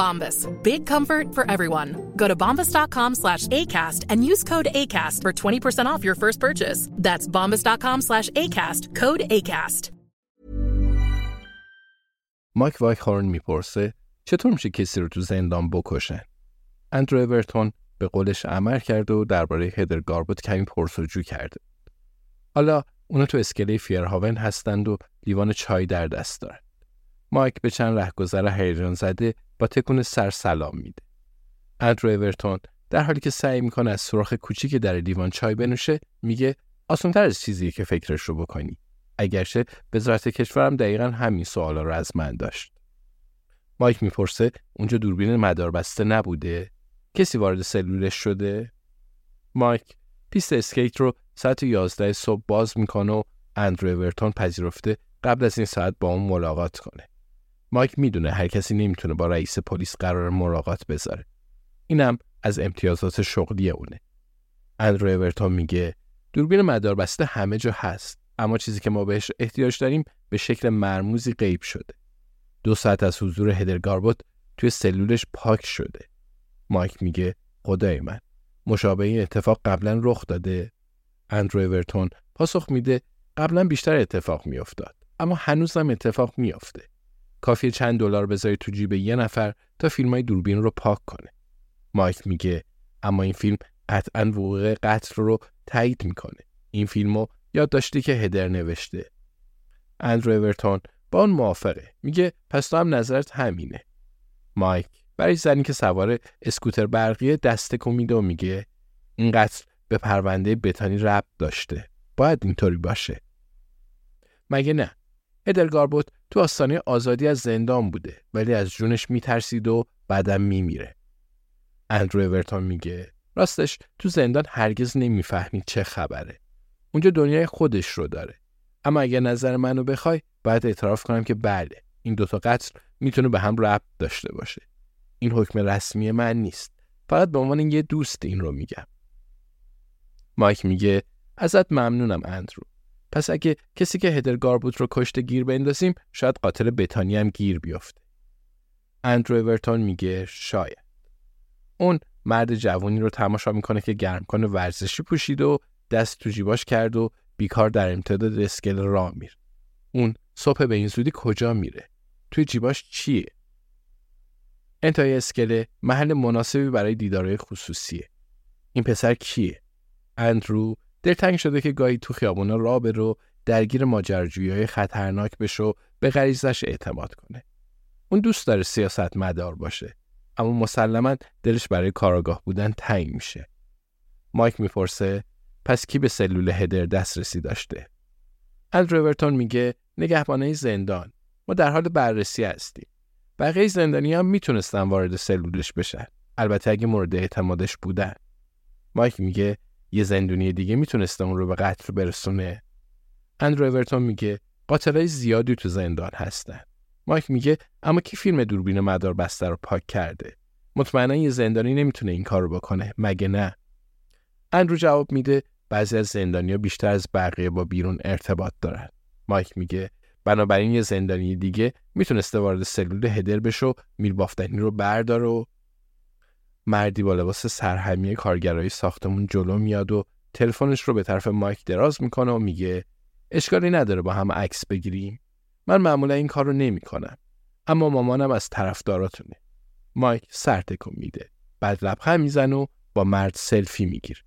Bombas. Big comfort for everyone. Go to bombas.com slash ACAST and use code ACAST for 20% off your first purchase. That's bombas.com slash ACAST. Code ACAST. مایک وایکهارن می‌پرسه چطور میشه کسی رو تو زندان بکشن؟ اندرو اورتون به قولش عمل کرده و درباره هدر گاربوت کمی پرس‌وجو کرده. حالا اونا تو اسکله فیرهاون هستند و لیوان چای در دست دارن. مایک به چند رهگذر هیجان زده با تکون سر سلام میده. اندرو اورتون در حالی که سعی می‌کنه از سوراخ کوچیک در لیوان چای بنوشه میگه آسانتر از چیزیه که فکرش رو بکنی. اگرچه وزارت کشورم دقیقا همین سوالا رو از من داشت. مایک می‌پرسه اونجا دوربین مداربسته نبوده؟ کسی وارد سلولش شده؟ مایک پیست اسکیت رو ساعت 11 صبح باز می‌کنه و اندرو اورتون پذیرفته قبل از این ساعت با اون ملاقات کنه. مایک می‌دونه هر کسی نمی‌تونه با رئیس پلیس قرار ملاقات بذاره. اینم از امتیازات شغلی اونه. اندرو اورتون میگه دوربین مداربسته همه جا هست. اما چیزی که ما بهش احتیاج داریم به شکل مرموزی غیب شده. دو ساعت از حضور هدر گاربوت توی سلولش پاک شده. مایک میگه خدای من مشابه این اتفاق قبلا رخ داده. اندرو اورتون پاسخ میده قبلا بیشتر اتفاق میافتاد اما هنوزم اتفاق میافته. کافی چند دلار بذاری تو جیب یه نفر تا فیلمای دوربین رو پاک کنه. مایک میگه اما این فیلم قطعا وقوع قتل رو تایید می‌کنه. این فیلمو یاد داشتی که هدر نوشته. اندرو اورتون با اون موافقه. میگه پس تو هم نظرت همینه. مایک برای زنی که سوار اسکوتر برقی دست میده و میگه این قتل به پرونده بتانی ربط داشته. باید اینطوری باشه. مگه نه؟ هدر گاربوت تو آستانه آزادی از زندان بوده ولی از جونش میترسید و بعدم میمیره. اندرو اورتون میگه راستش تو زندان هرگز نمی‌فهمید چه خبره. اونجا دنیای خودش رو داره. اما اگر نظر منو بخوای باید اعتراف کنم که بله این دوتا قتل می‌تونه به هم ربط داشته باشه. این حکم رسمی من نیست. فقط به عنوان یه دوست این رو میگم. مایک میگه ازت ممنونم اندرو. پس اگه کسی که هدر گاربوت رو کشته گیر بندازیم شاید قاتل بتانی هم گیر بیفته. اندرو اورتون میگه شاید. اون مرد جوانی رو تماشا می‌کنه که گرمکن ورزشی پوشید و دست تو جیباش کرد و بیکار در امتداد اسکل راه میره. اون صبح به این زودی کجا میره؟ توی جیباش چیه؟ انتهای اسکله محل مناسبی برای دیدارهای خصوصیه. این پسر کیه؟ اندرو دلتنگ شده که گاهی تو خیابونا راه برو درگیر ماجراجویی های خطرناک بشه و به غریزش اعتماد کنه. اون دوست داره سیاست مدار باشه. اما مسلما دلش برای کاراگاه بودن تنگ میشه. مایک می‌پرسه پس کی به سلول هدر دسترسی داشته؟ اندرو میگه نگهبانه زندان. ما در حال بررسی هستیم. بقیه زندانی هم می‌تونستن وارد سلولش بشن. البته اگه مورد اعتمادش بودن. مایک میگه یه زندونی دیگه می‌تونسته اون رو به قتل برسونه. اندرو اورتون میگه قاتلای زیادی تو زندان هستن. مایک میگه اما کی فیلم دوربین مدار بسته رو پاک کرده؟ مطمئنا یه زندانی نمی‌تونه این کار رو بکنه مگه نه؟ اندرو جواب میده بعضی از زندانیا بیشتر از بقیه با بیرون ارتباط دارن. مایک میگه بنابراین یه زندانی دیگه می‌تونسته وارد سلول هدر بشه و میربافتنی رو برداره و مردی با لباس سرهمی کارگرای ساختمون جلو میاد و تلفنش رو به طرف مایک دراز می‌کنه و میگه اشکالی نداره با هم عکس بگیریم. من معمولا این کار رو نمی‌کنم. اما مامانم از طرفداراتونه. مایک سر تکون میده. بعد لبخند می‌زنه و با مرد سلفی می‌گیره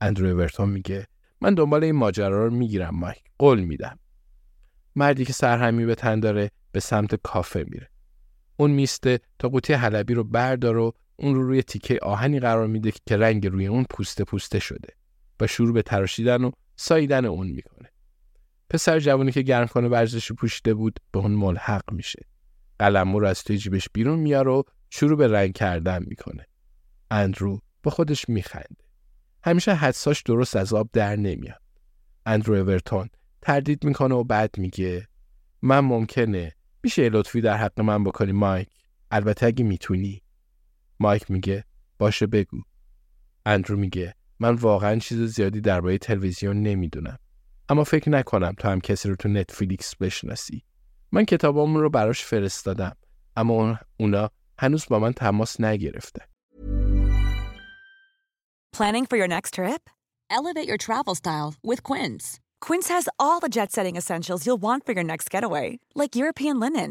اندرو اورتون میگه من دنبال این ماجرا رو می‌گیرم مایک. قول میدم. مردی که سرهمی به تن داره به سمت کافه میره. اون میسته تا قوطی حلبی رو بردار و اون رو روی تیکه آهنی قرار میده که رنگ روی اون پوسته پوسته شده و شروع به تراشیدن و ساییدن اون می‌کنه. پسر جوانی که گرم کنه ورزشی پوشیده بود به اون ملحق میشه. قلمو رو از توی جیبش بیرون میاره و شروع به رنگ کردن می‌کنه. اندرو با خودش میخنده. همیشه حدساش درست از آب در نمیاد. اندرو اورتون تردید می‌کنه و بعد میگه من ممکنه. میشه لطفی در حق من بکنی مایک؟ البته اگه می‌تونی. مایک میگه. باشه بگو. اندرو میگه. من واقعا چیز زیادی درباره تلویزیون نمی‌دونم. اما فکر نکنم تو هم کسی رو تو نتفلیکس بشناسی. من کتابامون رو براش فرستادم اما اونا هنوز با من تماس نگرفته. Planning for your next trip? Elevate your travel style with Quince. Quince has all the jet setting essentials you'll want for your next getaway, like European linen,